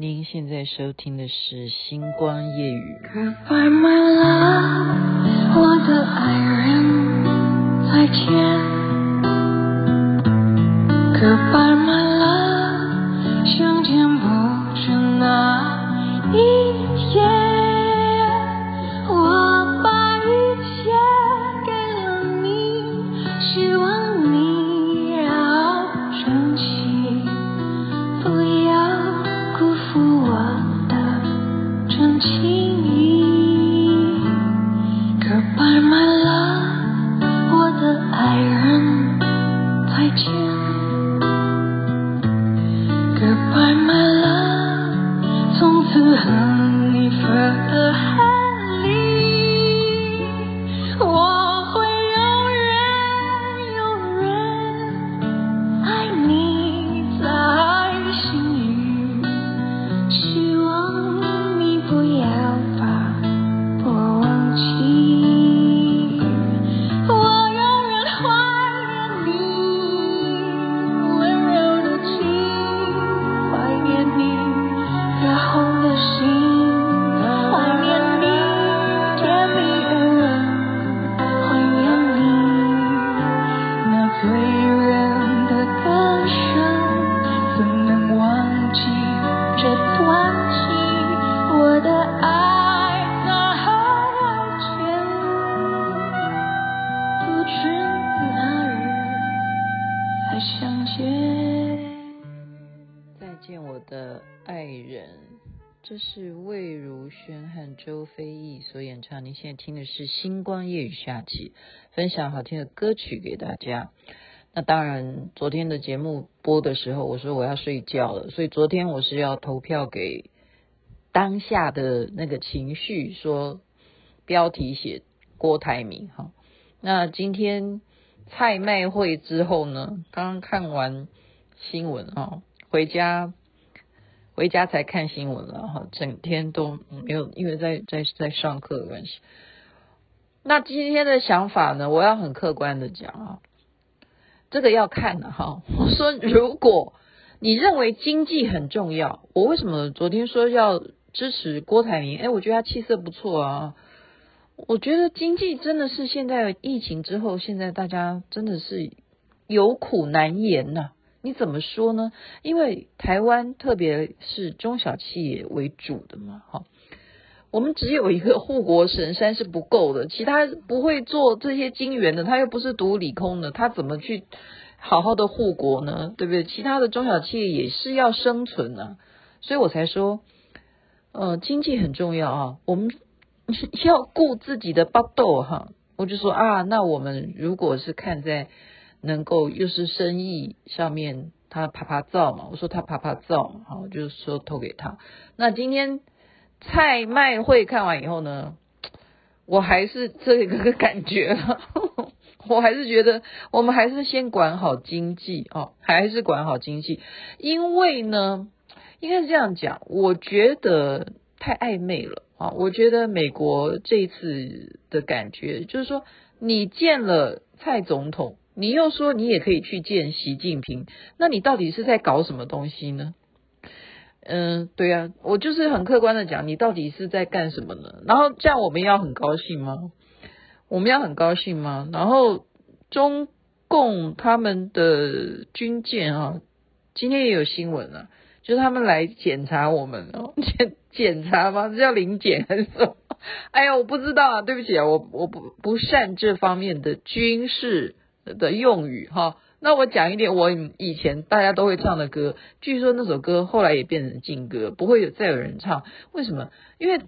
您现在收听的是《星光夜语》。Goodbye, my love，我的爱人，再见。听的是《星光夜雨》下集，分享好听的歌曲给大家。那当然，昨天的节目播的时候，我说我要睡觉了，所以昨天我是要投票给当下的那个情绪，说标题写郭台铭哈。那今天菜卖会之后呢，刚刚看完新闻啊，回家。回家才看新闻了哈，整天都没有，因为在在在上课的关系。那今天的想法呢，我要很客观的讲啊，这个要看的哈。我说，如果你认为经济很重要，我为什么昨天说要支持郭台铭？哎，我觉得他气色不错啊。我觉得经济真的是现在疫情之后，现在大家真的是有苦难言呐。你怎么说呢？因为台湾特别是中小企业为主的嘛，哈，我们只有一个护国神山是不够的，其他不会做这些金元的，他又不是读理工的，他怎么去好好的护国呢？对不对？其他的中小企业也是要生存呢，所以我才说，呃，经济很重要啊，我们要顾自己的巴豆哈，我就说啊，那我们如果是看在。能够又是生意上面，他趴趴造嘛，我说他趴趴造，好，我就说投给他。那今天蔡麦会看完以后呢，我还是这个感觉，我还是觉得我们还是先管好经济哦，还是管好经济，因为呢，应该是这样讲，我觉得太暧昧了啊，我觉得美国这一次的感觉就是说，你见了蔡总统。你又说你也可以去见习近平，那你到底是在搞什么东西呢？嗯，对啊，我就是很客观的讲，你到底是在干什么呢？然后这样我们要很高兴吗？我们要很高兴吗？然后中共他们的军舰啊，今天也有新闻啊，就是他们来检查我们哦，检检查吗？这叫临检还是什么？哎呀，我不知道啊，对不起啊，我我不不善这方面的军事。的用语哈，那我讲一点，我以前大家都会唱的歌，据说那首歌后来也变成禁歌，不会有再有人唱。为什么？因为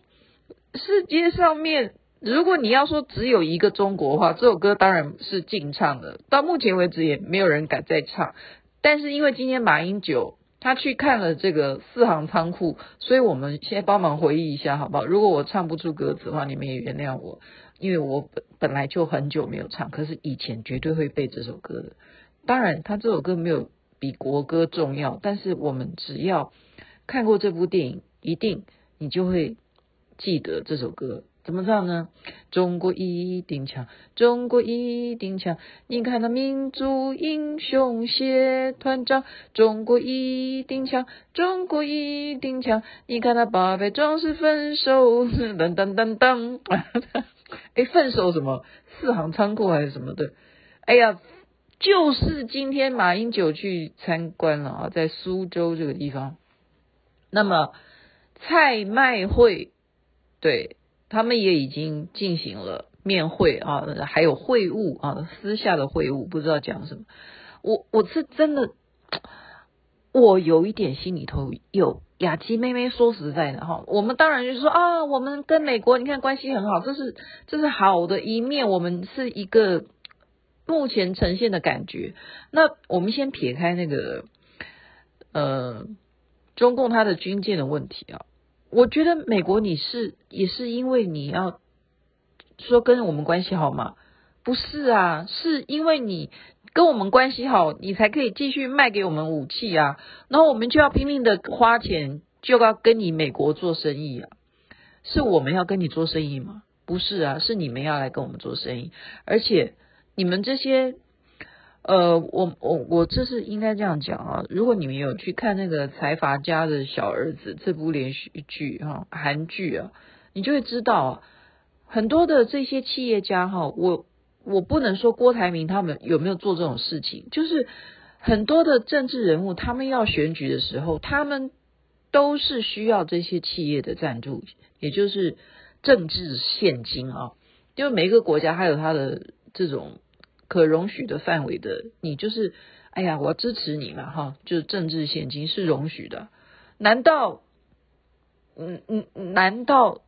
世界上面，如果你要说只有一个中国话，这首歌当然是禁唱的。到目前为止也没有人敢再唱。但是因为今天马英九他去看了这个四行仓库，所以我们先帮忙回忆一下，好不好？如果我唱不出歌词的话，你们也原谅我。因为我本本来就很久没有唱，可是以前绝对会背这首歌的。当然，他这首歌没有比国歌重要，但是我们只要看过这部电影，一定你就会记得这首歌。怎么唱呢？中国一定强，中国一定强。你看那民族英雄谢团长，中国一定强，中国一定强。你看那八百壮士分手，当当当当。哎，分手什么？四行仓库还是什么的？哎呀，就是今天马英九去参观了啊，在苏州这个地方。那么蔡麦会，对，他们也已经进行了面会啊，还有会晤啊，私下的会晤，不知道讲什么。我我是真的，我有一点心里头有雅琪妹妹说实在的哈，我们当然就说啊，我们跟美国你看关系很好，这是这是好的一面，我们是一个目前呈现的感觉。那我们先撇开那个呃。中共它的军舰的问题啊，我觉得美国你是也是因为你要说跟我们关系好吗？不是啊，是因为你跟我们关系好，你才可以继续卖给我们武器啊，然后我们就要拼命的花钱，就要跟你美国做生意啊。是我们要跟你做生意吗？不是啊，是你们要来跟我们做生意，而且你们这些。呃，我我我这是应该这样讲啊。如果你们有去看那个财阀家的小儿子这部连续剧哈，韩剧啊，你就会知道啊，很多的这些企业家哈，我我不能说郭台铭他们有没有做这种事情，就是很多的政治人物他们要选举的时候，他们都是需要这些企业的赞助，也就是政治献金啊。因为每一个国家还有他的这种。可容许的范围的，你就是，哎呀，我支持你嘛，哈，就是政治献金是容许的。难道，嗯嗯，难道，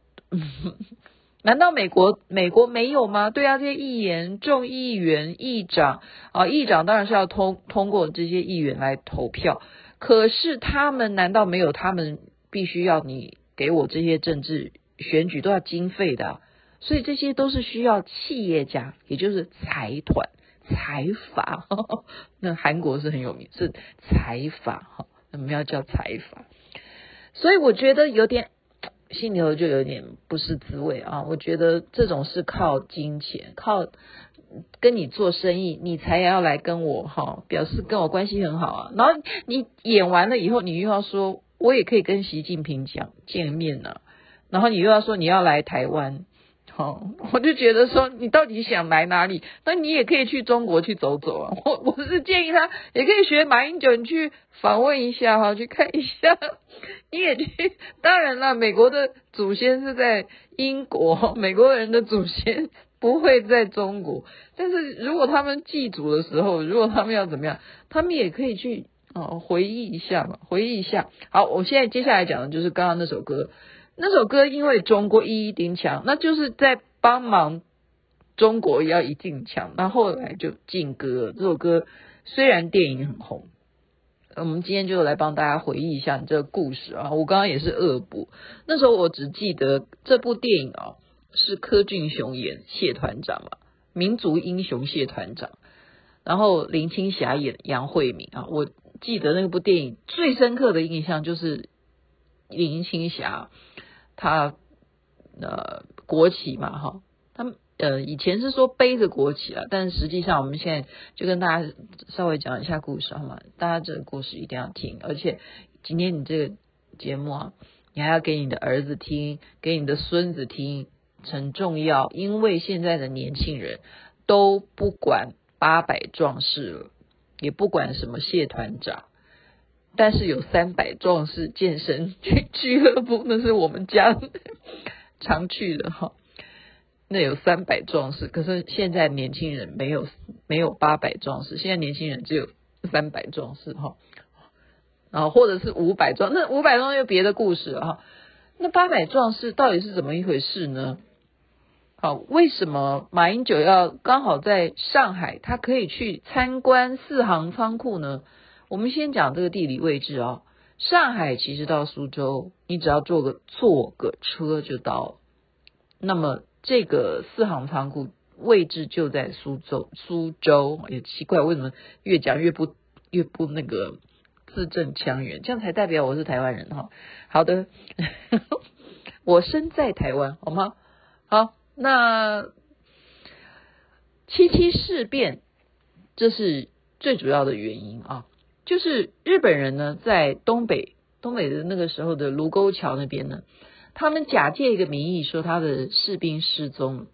难道美国美国没有吗？对啊，这些议员、众议员、议长啊，议长当然是要通通过这些议员来投票。可是他们难道没有？他们必须要你给我这些政治选举都要经费的。所以这些都是需要企业家，也就是财团、财阀。那韩国是很有名，是财阀哈，我们要叫财阀。所以我觉得有点心里头就有点不是滋味啊。我觉得这种是靠金钱，靠跟你做生意，你才要来跟我哈，表示跟我关系很好啊。然后你演完了以后，你又要说我也可以跟习近平讲见面呢，然后你又要说你要来台湾。好，我就觉得说，你到底想来哪里？那你也可以去中国去走走啊。我我是建议他，也可以学马英九，你去访问一下哈，去看一下。你也去，当然了，美国的祖先是在英国，美国人的祖先不会在中国。但是如果他们祭祖的时候，如果他们要怎么样，他们也可以去哦，回忆一下嘛，回忆一下。好，我现在接下来讲的就是刚刚那首歌。那首歌因为中国一一定强，那就是在帮忙中国要一定强。那后来就禁歌。这首歌虽然电影很红，我们今天就来帮大家回忆一下这个故事啊。我刚刚也是恶补，那时候我只记得这部电影啊是柯俊雄演谢团长嘛，民族英雄谢团长，然后林青霞演杨慧敏啊。我记得那部电影最深刻的印象就是林青霞。他呃国旗嘛哈，他们呃以前是说背着国旗啊，但实际上我们现在就跟大家稍微讲一下故事好吗？大家这个故事一定要听，而且今天你这个节目啊，你还要给你的儿子听，给你的孙子听，很重要，因为现在的年轻人都不管八百壮士了，也不管什么谢团长。但是有三百壮士健身俱俱乐部，那是我们家常去的哈。那有三百壮士，可是现在年轻人没有没有八百壮士，现在年轻人只有三百壮士哈。然后或者是五百壮，那五百壮又别的故事哈。那八百壮士到底是怎么一回事呢？好，为什么马英九要刚好在上海，他可以去参观四行仓库呢？我们先讲这个地理位置啊、哦，上海其实到苏州，你只要坐个坐个车就到了。那么这个四行仓库位置就在苏州，苏州也奇怪，为什么越讲越不越不那个字正腔圆，这样才代表我是台湾人哈。好的，我身在台湾，好吗？好，那七七事变，这是最主要的原因啊，就是日本人呢在东北东北的那个时候的卢沟桥那边呢，他们假借一个名义说他的士兵失踪，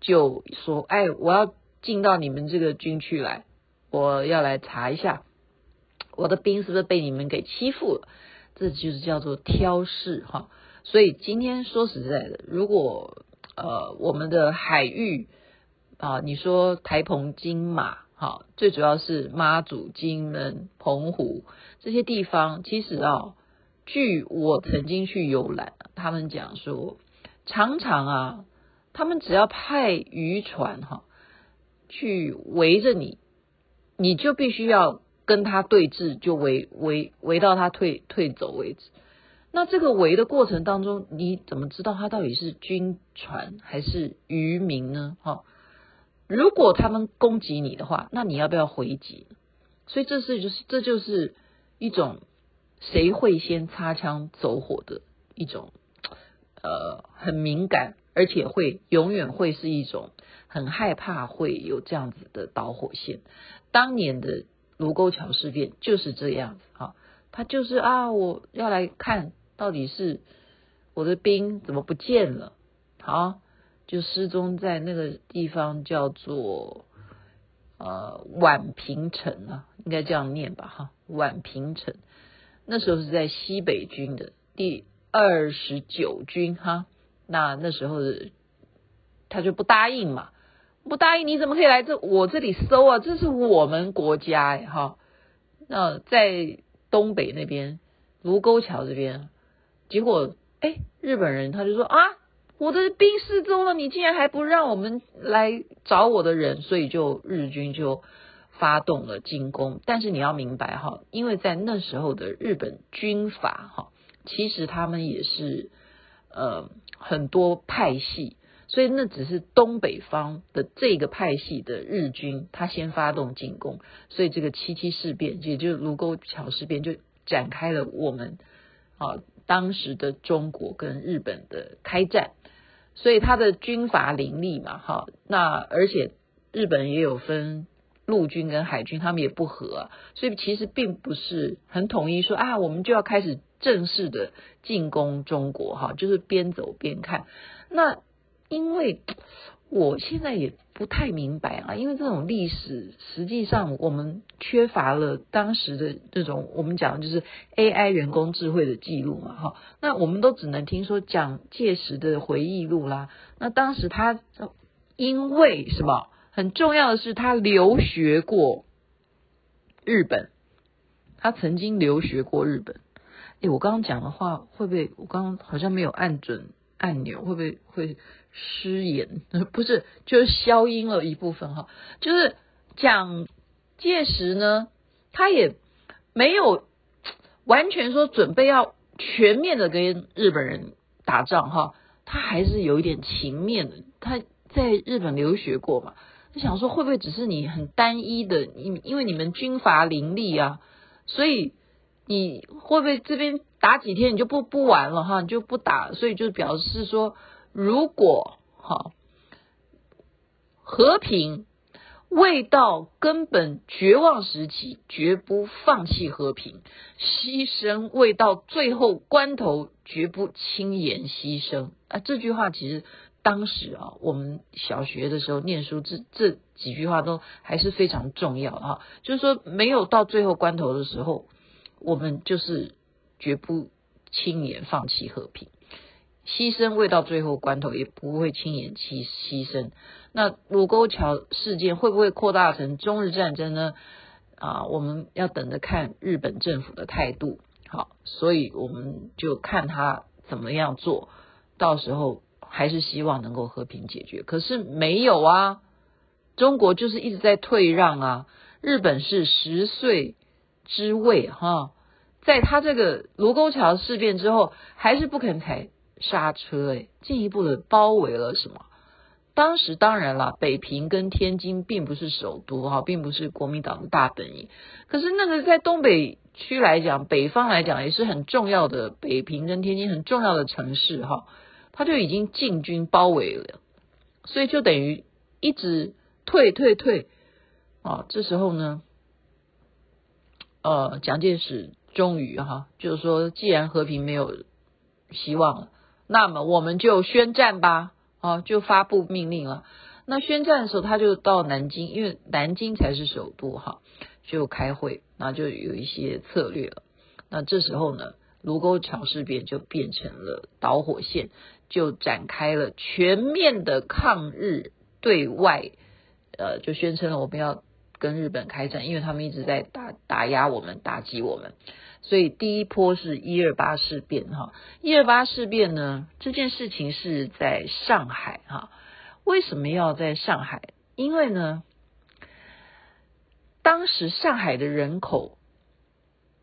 就说哎，我要进到你们这个军区来，我要来查一下我的兵是不是被你们给欺负了，这就是叫做挑事哈。所以今天说实在的，如果呃我们的海域啊，你说台澎金马，好，最主要是妈祖、金门、澎湖这些地方，其实啊，据我曾经去游览，他们讲说，常常啊，他们只要派渔船哈，去围着你，你就必须要跟他对峙，就围围围到他退退走为止。那这个围的过程当中，你怎么知道他到底是军船还是渔民呢？哈，如果他们攻击你的话，那你要不要回击？所以这是就是这就是一种谁会先擦枪走火的一种呃很敏感，而且会永远会是一种很害怕会有这样子的导火线。当年的卢沟桥事变就是这样子啊，他就是啊，我要来看。到底是我的兵怎么不见了？好，就失踪在那个地方，叫做呃宛平城啊，应该这样念吧？哈，宛平城那时候是在西北军的第二十九军哈，那那时候他就不答应嘛，不答应你怎么可以来这我这里搜啊？这是我们国家哎哈，那在东北那边卢沟桥这边。结果，哎，日本人他就说啊，我的兵失踪了，你竟然还不让我们来找我的人，所以就日军就发动了进攻。但是你要明白哈，因为在那时候的日本军阀哈，其实他们也是呃很多派系，所以那只是东北方的这个派系的日军他先发动进攻，所以这个七七事变，也就卢沟桥事变，就展开了我们啊。当时的中国跟日本的开战，所以他的军阀林立嘛，哈，那而且日本也有分陆军跟海军，他们也不和，所以其实并不是很统一说啊，我们就要开始正式的进攻中国，哈，就是边走边看。那因为我现在也。不太明白啊，因为这种历史实际上我们缺乏了当时的这种我们讲的就是 AI 人工智慧的记录嘛，哈，那我们都只能听说蒋介石的回忆录啦。那当时他因为什么？很重要的是他留学过日本，他曾经留学过日本。诶，我刚刚讲的话会不会？我刚刚好像没有按准按钮，会不会会？失言 不是，就是消音了一部分哈。就是蒋介石呢，他也没有完全说准备要全面的跟日本人打仗哈，他还是有一点情面的。他在日本留学过嘛，他想说会不会只是你很单一的，因因为你们军阀林立啊，所以你会不会这边打几天你就不不玩了哈，你就不打，所以就表示说。如果哈和平未到根本绝望时期，绝不放弃和平；牺牲未到最后关头，绝不轻言牺牲。啊，这句话其实当时啊，我们小学的时候念书，这这几句话都还是非常重要哈。就是说，没有到最后关头的时候，我们就是绝不轻言放弃和平。牺牲未到最后关头，也不会轻言牺牺牲。那卢沟桥事件会不会扩大成中日战争呢？啊，我们要等着看日本政府的态度。好，所以我们就看他怎么样做。到时候还是希望能够和平解决。可是没有啊，中国就是一直在退让啊。日本是十岁之位哈，在他这个卢沟桥事变之后，还是不肯踩。刹车诶，进一步的包围了什么？当时当然了，北平跟天津并不是首都哈，并不是国民党的大本营。可是那个在东北区来讲，北方来讲也是很重要的，北平跟天津很重要的城市哈，他就已经进军包围了所以就等于一直退退退啊。这时候呢，呃，蒋介石终于哈，就是说，既然和平没有希望了，那么我们就宣战吧，啊，就发布命令了。那宣战的时候，他就到南京，因为南京才是首都哈，就开会，那就有一些策略了。那这时候呢，卢沟桥事变就变成了导火线，就展开了全面的抗日对外，呃，就宣称了我们要跟日本开战，因为他们一直在打打压我们，打击我们。所以第一波是一二八事变哈，一二八事变呢，这件事情是在上海哈。为什么要在上海？因为呢，当时上海的人口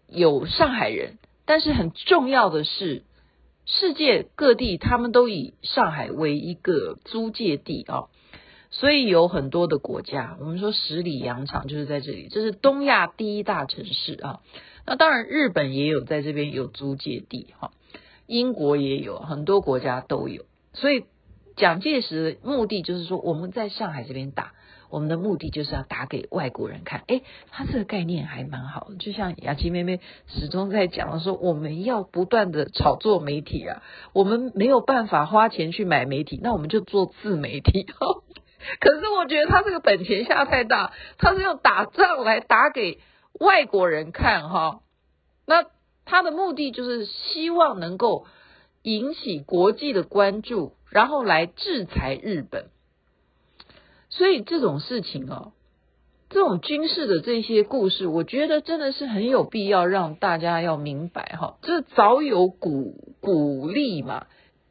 有上海人，但是很重要的是，世界各地他们都以上海为一个租界地啊，所以有很多的国家，我们说十里洋场就是在这里，这是东亚第一大城市啊。那当然，日本也有在这边有租界地哈，英国也有，很多国家都有，所以。蒋介石的目的就是说，我们在上海这边打，我们的目的就是要打给外国人看。诶，他这个概念还蛮好的，就像雅琪妹妹始终在讲的说，我们要不断的炒作媒体啊，我们没有办法花钱去买媒体，那我们就做自媒体。可是我觉得他这个本钱下太大，他是用打仗来打给外国人看哈。那他的目的就是希望能够引起国际的关注。然后来制裁日本，所以这种事情哦，这种军事的这些故事，我觉得真的是很有必要让大家要明白哈，这早有鼓鼓励嘛，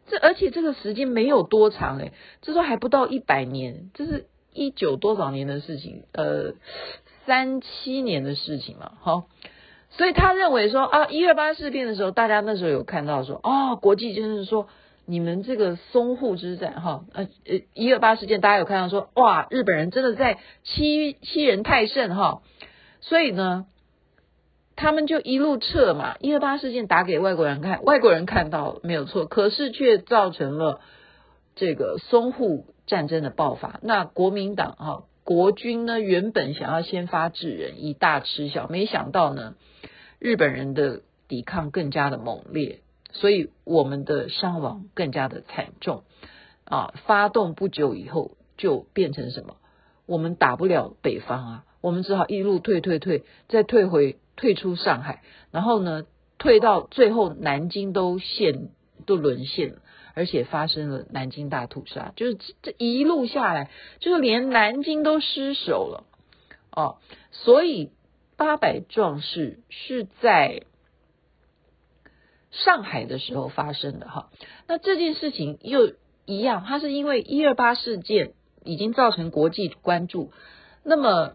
这而且这个时间没有多长诶，这都还不到一百年，这是一九多少年的事情，呃，三七年的事情嘛，哈，所以他认为说啊，一二八事变的时候，大家那时候有看到说啊，国际就是说。你们这个淞沪之战，哈，呃呃，一二八事件，大家有看到说，哇，日本人真的在欺欺人太甚，哈，所以呢，他们就一路撤嘛。一二八事件打给外国人看，外国人看到没有错，可是却造成了这个淞沪战争的爆发。那国民党哈国军呢，原本想要先发制人，以大吃小，没想到呢，日本人的抵抗更加的猛烈。所以我们的伤亡更加的惨重啊！发动不久以后就变成什么？我们打不了北方啊，我们只好一路退退退，再退回退出上海，然后呢，退到最后南京都陷都沦陷了，而且发生了南京大屠杀，就是这一路下来，就是连南京都失守了哦。所以八百壮士是在。上海的时候发生的哈，那这件事情又一样，它是因为一二八事件已经造成国际关注。那么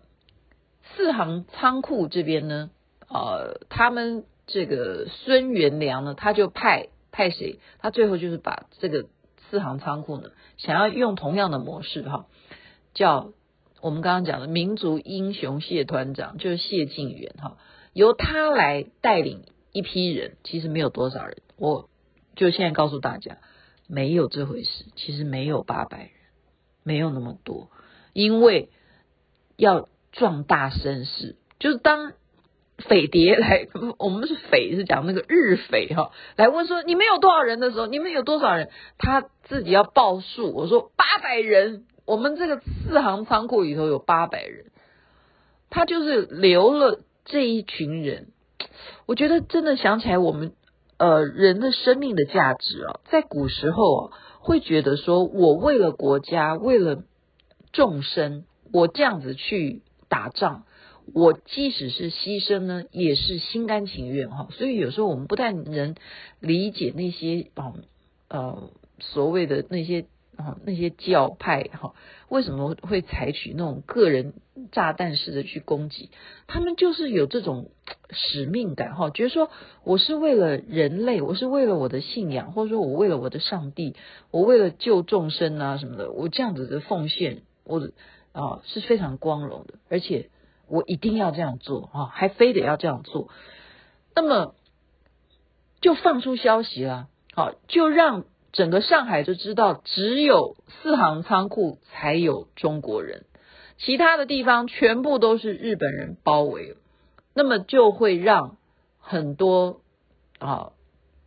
四行仓库这边呢，呃，他们这个孙元良呢，他就派派谁？他最后就是把这个四行仓库呢，想要用同样的模式哈，叫我们刚刚讲的民族英雄谢团长，就是谢晋元哈，由他来带领。一批人其实没有多少人，我就现在告诉大家，没有这回事，其实没有八百人，没有那么多，因为要壮大声势，就是当匪谍来，我们是匪是讲那个日匪哈，来问说你们有多少人的时候，你们有多少人，他自己要报数，我说八百人，我们这个四行仓库里头有八百人，他就是留了这一群人。我觉得真的想起来，我们呃人的生命的价值啊，在古时候啊，会觉得说我为了国家，为了众生，我这样子去打仗，我即使是牺牲呢，也是心甘情愿哈。所以有时候我们不但能理解那些啊呃所谓的那些。啊，那些教派哈，为什么会采取那种个人炸弹式的去攻击？他们就是有这种使命感哈，觉得说我是为了人类，我是为了我的信仰，或者说我为了我的上帝，我为了救众生啊什么的，我这样子的奉献，我啊是非常光荣的，而且我一定要这样做啊，还非得要这样做，那么就放出消息了，好，就让。整个上海就知道只有四行仓库才有中国人，其他的地方全部都是日本人包围，那么就会让很多啊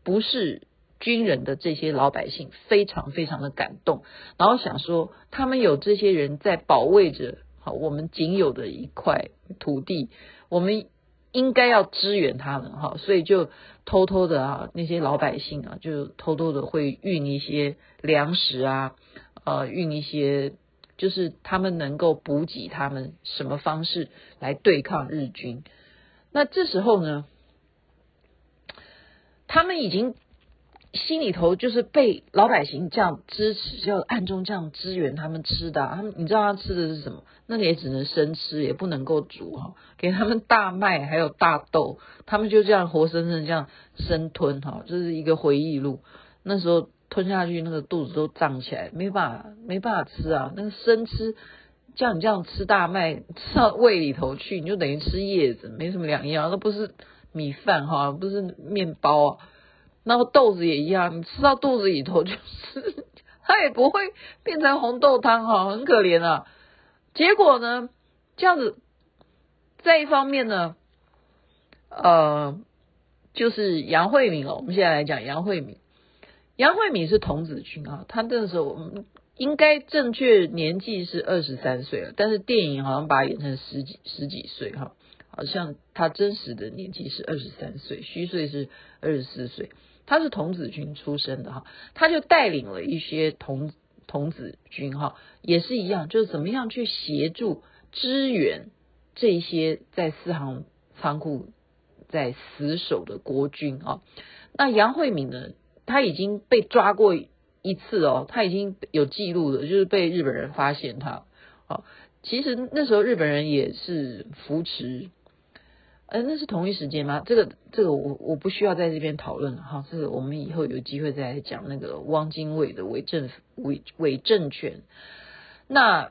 不是军人的这些老百姓非常非常的感动，然后想说他们有这些人在保卫着好我们仅有的一块土地，我们。应该要支援他们哈，所以就偷偷的啊，那些老百姓啊，就偷偷的会运一些粮食啊，呃，运一些就是他们能够补给他们什么方式来对抗日军。那这时候呢，他们已经。心里头就是被老百姓这样支持，就暗中这样支援他们吃的，他们你知道他吃的是什么？那也只能生吃，也不能够煮哈。给他们大麦还有大豆，他们就这样活生生这样生吞哈。这是一个回忆录。那时候吞下去，那个肚子都胀起来，没办法没办法吃啊。那个生吃，叫你这样吃大麦吃到胃里头去，你就等于吃叶子，没什么两样。那不是米饭哈，不是面包啊。然后豆子也一样，你吃到肚子里头就是，它也不会变成红豆汤哈，很可怜啊。结果呢，这样子，再一方面呢，呃，就是杨惠敏哦，我们现在来讲杨惠敏，杨惠敏是童子军啊，他那时候我们应该正确年纪是二十三岁了，但是电影好像把他演成十几十几岁哈，好像他真实的年纪是二十三岁，虚岁是二十四岁。他是童子军出身的哈，他就带领了一些童童子军哈，也是一样，就是怎么样去协助支援这些在四行仓库在死守的国军啊。那杨惠敏呢，他已经被抓过一次哦，他已经有记录了，就是被日本人发现他。好，其实那时候日本人也是扶持。呃，那是同一时间吗？这个这个我我不需要在这边讨论了哈，这个我们以后有机会再来讲那个汪精卫的伪政伪伪政权。那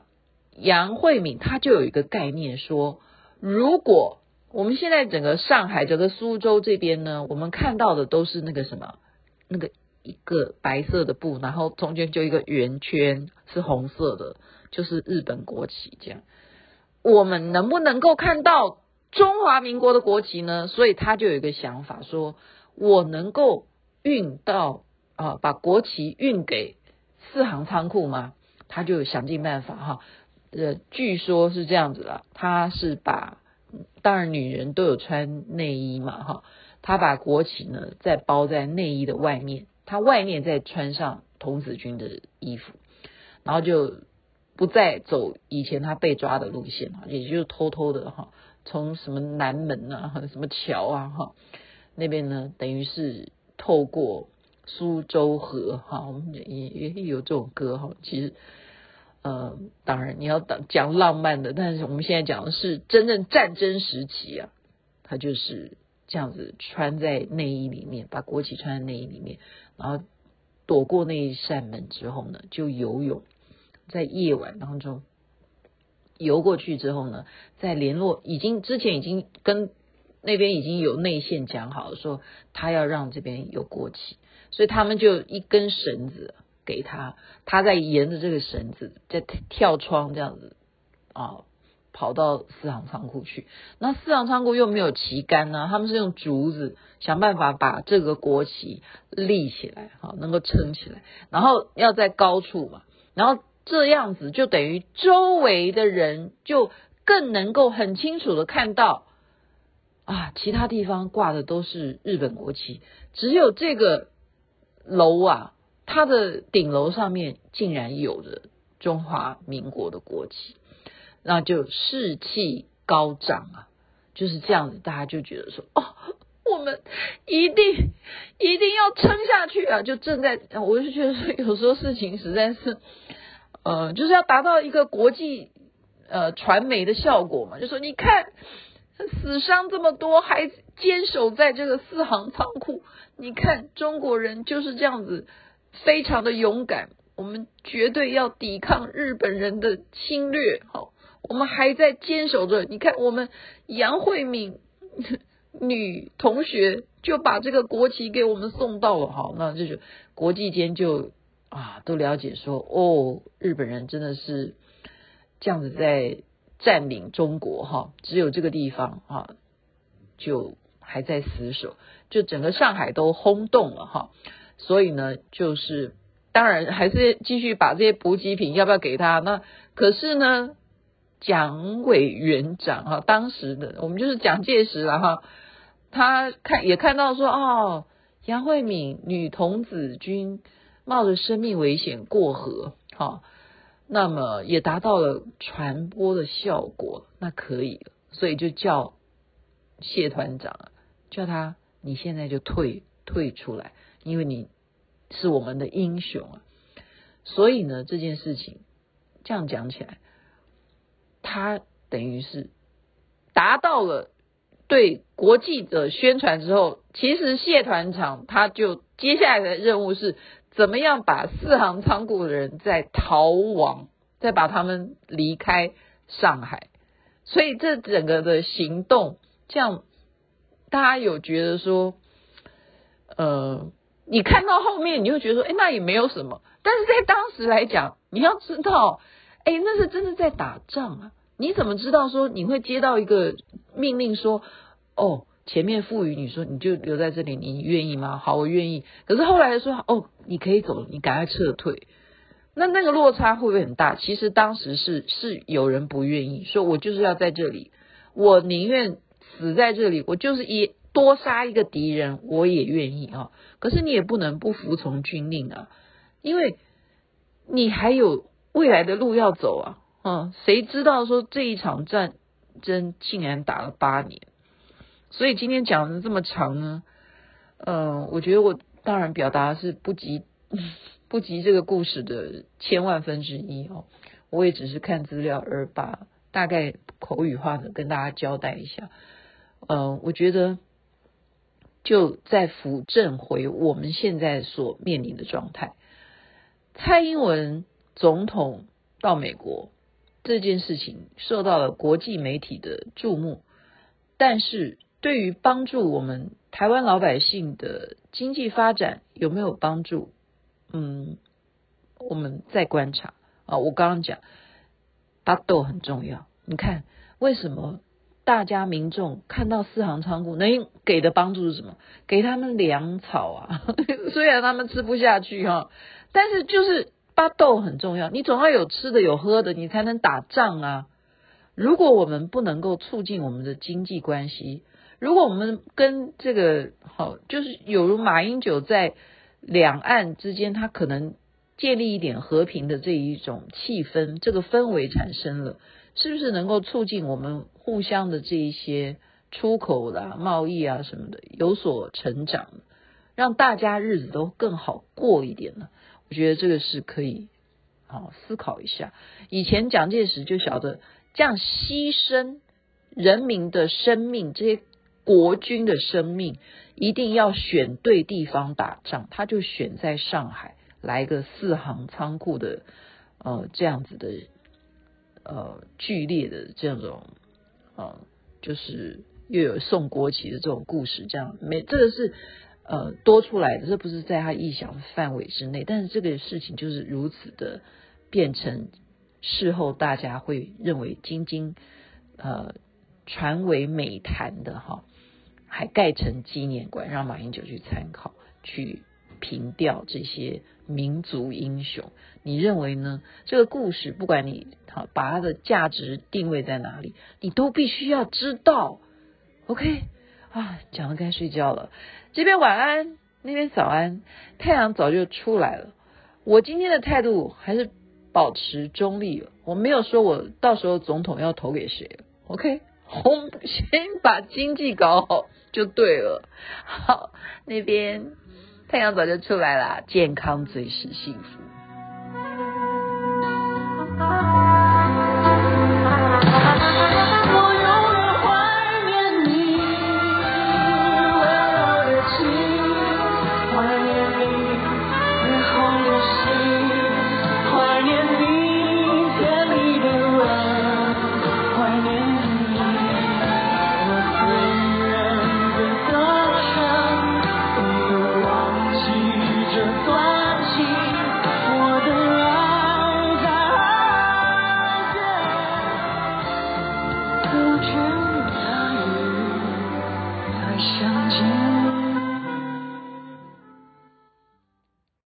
杨惠敏他就有一个概念说，如果我们现在整个上海整个苏州这边呢，我们看到的都是那个什么，那个一个白色的布，然后中间就一个圆圈是红色的，就是日本国旗这样，我们能不能够看到？中华民国的国旗呢，所以他就有一个想法，说我能够运到啊，把国旗运给四行仓库吗？他就想尽办法哈，呃，据说是这样子啦，他是把，当然女人都有穿内衣嘛哈，他把国旗呢再包在内衣的外面，他外面再穿上童子军的衣服，然后就不再走以前他被抓的路线哈，也就偷偷的哈。从什么南门啊，什么桥啊，哈，那边呢，等于是透过苏州河，哈，我们也也有这种歌，哈，其实，呃，当然你要讲讲浪漫的，但是我们现在讲的是真正战争时期啊，他就是这样子穿在内衣里面，把国旗穿在内衣里面，然后躲过那一扇门之后呢，就游泳，在夜晚当中。游过去之后呢，再联络，已经之前已经跟那边已经有内线讲好了，说他要让这边有国旗，所以他们就一根绳子给他，他在沿着这个绳子再跳窗这样子啊，跑到四行仓库去。那四行仓库又没有旗杆呢，他们是用竹子想办法把这个国旗立起来，好能够撑起来，然后要在高处嘛，然后。这样子就等于周围的人就更能够很清楚的看到啊，其他地方挂的都是日本国旗，只有这个楼啊，它的顶楼上面竟然有着中华民国的国旗，那就士气高涨啊，就是这样子，大家就觉得说，哦，我们一定一定要撑下去啊！就正在，我就觉得说，有时候事情实在是。呃，就是要达到一个国际呃传媒的效果嘛，就说你看死伤这么多，还坚守在这个四行仓库，你看中国人就是这样子，非常的勇敢，我们绝对要抵抗日本人的侵略，好，我们还在坚守着，你看我们杨慧敏 女同学就把这个国旗给我们送到了，好，那就是国际间就啊都了解说，哦，日本人真的是这样子在占领中国哈，只有这个地方啊就还在死守，就整个上海都轰动了哈，所以呢，就是当然还是继续把这些补给品要不要给他？那可是呢，蒋委员长哈，当时的我们就是蒋介石了哈。他看也看到说哦，杨惠敏女童子军冒着生命危险过河，哈、那么也达到了传播的效果，那可以，所以就叫谢团长，叫他你现在就退退出来，因为你是我们的英雄啊，所以呢这件事情这样讲起来，他等于是达到了。对国际的宣传之后，其实谢团长他就接下来的任务是怎么样把四行仓库的人再逃亡，再把他们离开上海。所以这整个的行动，这样大家有觉得说，呃，你看到后面，你会觉得说，哎，那也没有什么。但是在当时来讲，你要知道，哎，那是真的在打仗啊。你怎么知道说你会接到一个命令说，哦，前面赋予你说你就留在这里，你愿意吗？好，我愿意。可是后来说，哦，你可以走，你赶快撤退。那那个落差会不会很大？其实当时是是有人不愿意，说我就是要在这里，我宁愿死在这里，我就是一多杀一个敌人，我也愿意啊。可是你也不能不服从军令啊，因为你还有未来的路要走啊。嗯，谁知道说这一场战争竟然打了八年？所以今天讲的这么长呢，嗯，我觉得我当然表达是不及 不及这个故事的千万分之一哦。我也只是看资料而把大概口语化的跟大家交代一下。嗯，我觉得就在扶正回我们现在所面临的状态。蔡英文总统到美国。这件事情受到了国际媒体的注目，但是对于帮助我们台湾老百姓的经济发展有没有帮助？嗯，我们再观察啊。我刚刚讲巴豆很重要，你看为什么大家民众看到四行仓库能给的帮助是什么？给他们粮草啊，虽然他们吃不下去哈，但是就是。巴豆很重要，你总要有吃的有喝的，你才能打仗啊。如果我们不能够促进我们的经济关系，如果我们跟这个好，就是有如马英九在两岸之间，他可能建立一点和平的这一种气氛，这个氛围产生了，是不是能够促进我们互相的这一些出口啦、贸易啊什么的有所成长，让大家日子都更好过一点呢？我觉得这个是可以好思考一下。以前蒋介石就晓得这样牺牲人民的生命，这些国军的生命，一定要选对地方打仗。他就选在上海来个四行仓库的呃这样子的呃剧烈的这种呃就是又有送国旗的这种故事，这样没这个是。呃，多出来的，这不是在他臆想范围之内，但是这个事情就是如此的变成事后大家会认为津津呃传为美谈的哈，还盖成纪念馆，让马英九去参考去凭吊这些民族英雄。你认为呢？这个故事不管你好把它的价值定位在哪里，你都必须要知道。OK。啊，讲得该睡觉了。这边晚安，那边早安。太阳早就出来了。我今天的态度还是保持中立。我没有说我到时候总统要投给谁。OK，我先把经济搞好就对了。好，那边太阳早就出来了，健康最是幸福。